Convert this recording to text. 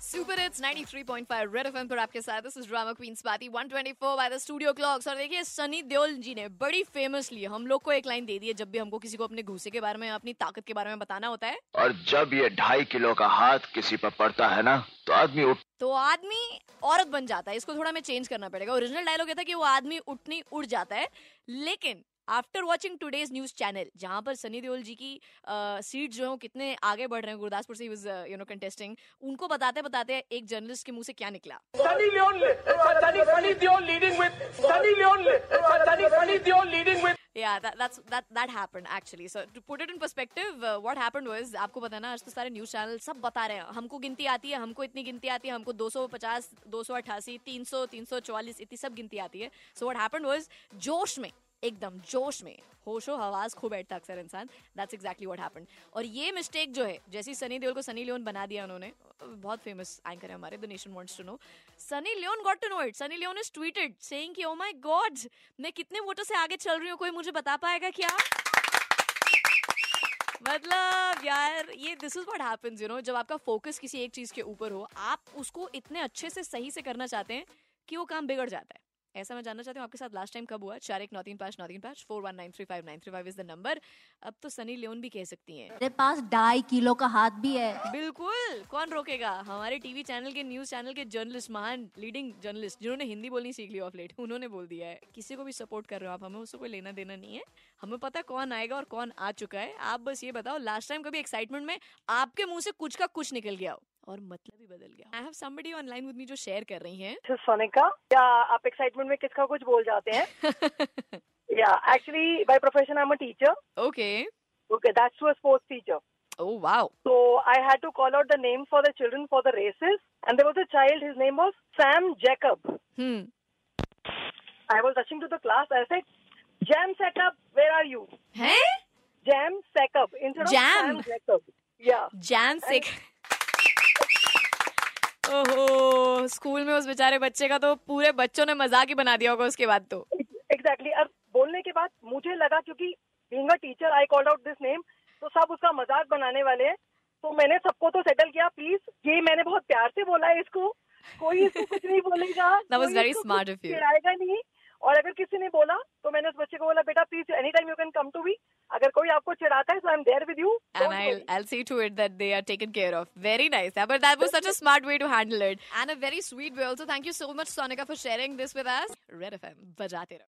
Super it's 93.5 red FM पर आपके साथ। This is drama queens party 124 by the studio clocks और देखिए सनी देओल जी ने बड़ी फेमसली हम लोग को एक लाइन दे दी है जब भी हमको किसी को अपने घूसे के बारे में अपनी ताकत के बारे में बताना होता है। और जब ये ढाई किलो का हाथ किसी पर पड़ता है ना तो आदमी उठ तो आदमी औरत बन जाता है। इसको थोड़ा मैं चेंज करना पड़ेगा। ओरिजिनल डायलॉग ये था कि वो आदमी उठनी उड़ जाता है। लेकिन after watching today's news channel जहाँ पर सनी देओल जी की सीट जो है कितने आगे बढ़ रहे हैं गुरदासपुर से यू नो कंटेस्टिंग उनको बताते बताते एक जर्नलिस्ट के मुँह से क्या निकला? सनी लियोन uh, आपको पता ना आज तो सारे न्यूज़ चैनल सब बता रहे हैं हमको गिनती आती है हमको इतनी गिनती आती है हमको 250, 288, 300, 344 इतनी सब गिनती आती है। सो वट हैपन वॉज़ जोश में एकदम जोश में, होशो हवास खो बैठता अक्सर इंसान। दैट्स एग्जैक्टली व्हाट हैपेंड और ये मिस्टेक जो है, जैसे सनी देओल को सनी लियोन बना दिया उन्होंने, बहुत फ़ेमस एंकर है हमारे the nation wants to know Sunny Leone got to know it Sunny Leone is tweeted saying कि ओ माय गॉड मैं कितने वोटों से आगे चल रही हूँ, कोई मुझे बता पाएगा क्या? मतलब यार, ये this is what happens you know जब आपका फोकस किसी एक चीज़ के ऊपर हो, आप उसको इतने अच्छे से सही से करना चाहते हैं कि वो काम बिगड़ जाता है। ऐसा मैं जानना चाहती हूँ आपके साथ लास्ट टाइम कब हुआ? चार एक नौ तीन पाँच नौ तीन पाँच four one nine three five nine three five is the number अब तो सनी लियोन भी कह सकती हैं। मेरे पास ढाई किलो का हाथ भी है। बिल्कुल! कौन रोकेगा? हमारे टीवी चैनल के न्यूज़ चैनल के जर्नलिस्ट महान लीडिंग जर्नलिस्ट जिन्होंने हिंदी बोलनी सीख ली ऑफ़ लेट उन्होंने बोल दिया है। किसी को भी सपोर्ट कर रहे हो आप हमें उसको कोई लेना देना नहीं है। हमें पता कौन आएगा और कौन आ चुका है। आप बस ये बताओ लास्ट टाइम कभी एक्साइटमेंट में आपके मुँह से कुछ का कुछ निकल गया हो? और मतलब ही बदल गया I have somebody online with me जो शेयर कर रही हैं सोनिका या आप एक्साइटमेंट में किसका कुछ बोल जाते हैं या actually by profession I am a teacher okay okay that's to a sports teacher oh wow So I had to call out the names for the children for the races, and there was a child. His name was Sam Jacob. Hmm I was rushing to the class. I said, "Jam Jacob, where are you?" हैं Jam Jacob instead of Jam? Sam Jacob. Yeah. Jain से ओहो school में उस बेचारे बच्चे का तो पूरे बच्चों ने मज़ाक ही बना दिया होगा उसके बाद तो। एग्जैक्टली और बोलने के बाद मुझे लगा क्योंकि being a teacher I called out this name तो सब उसका मज़ाक बनाने वाले हैं। तो मैंने सबको तो सेटल किया प्लीज़ ये मैंने बहुत प्यार से बोला है इसको। कोई इसको कुछ नहीं बोलेगा कुछ of you. चिढ़ाएगा नहीं। और अगर किसी ने बोला तो मैंने उस बच्चे को बोला बेटा please any time you can come to me अगर कोई आपको चिढ़ाता है तो I am there with you and I'll I'll see to it that they are taken care of. Very nice. Yeah, but that was such a smart way to handle it and a very sweet way. Also, thank you so much, Sonika, for sharing this with us. Red FM, बजाते रहो.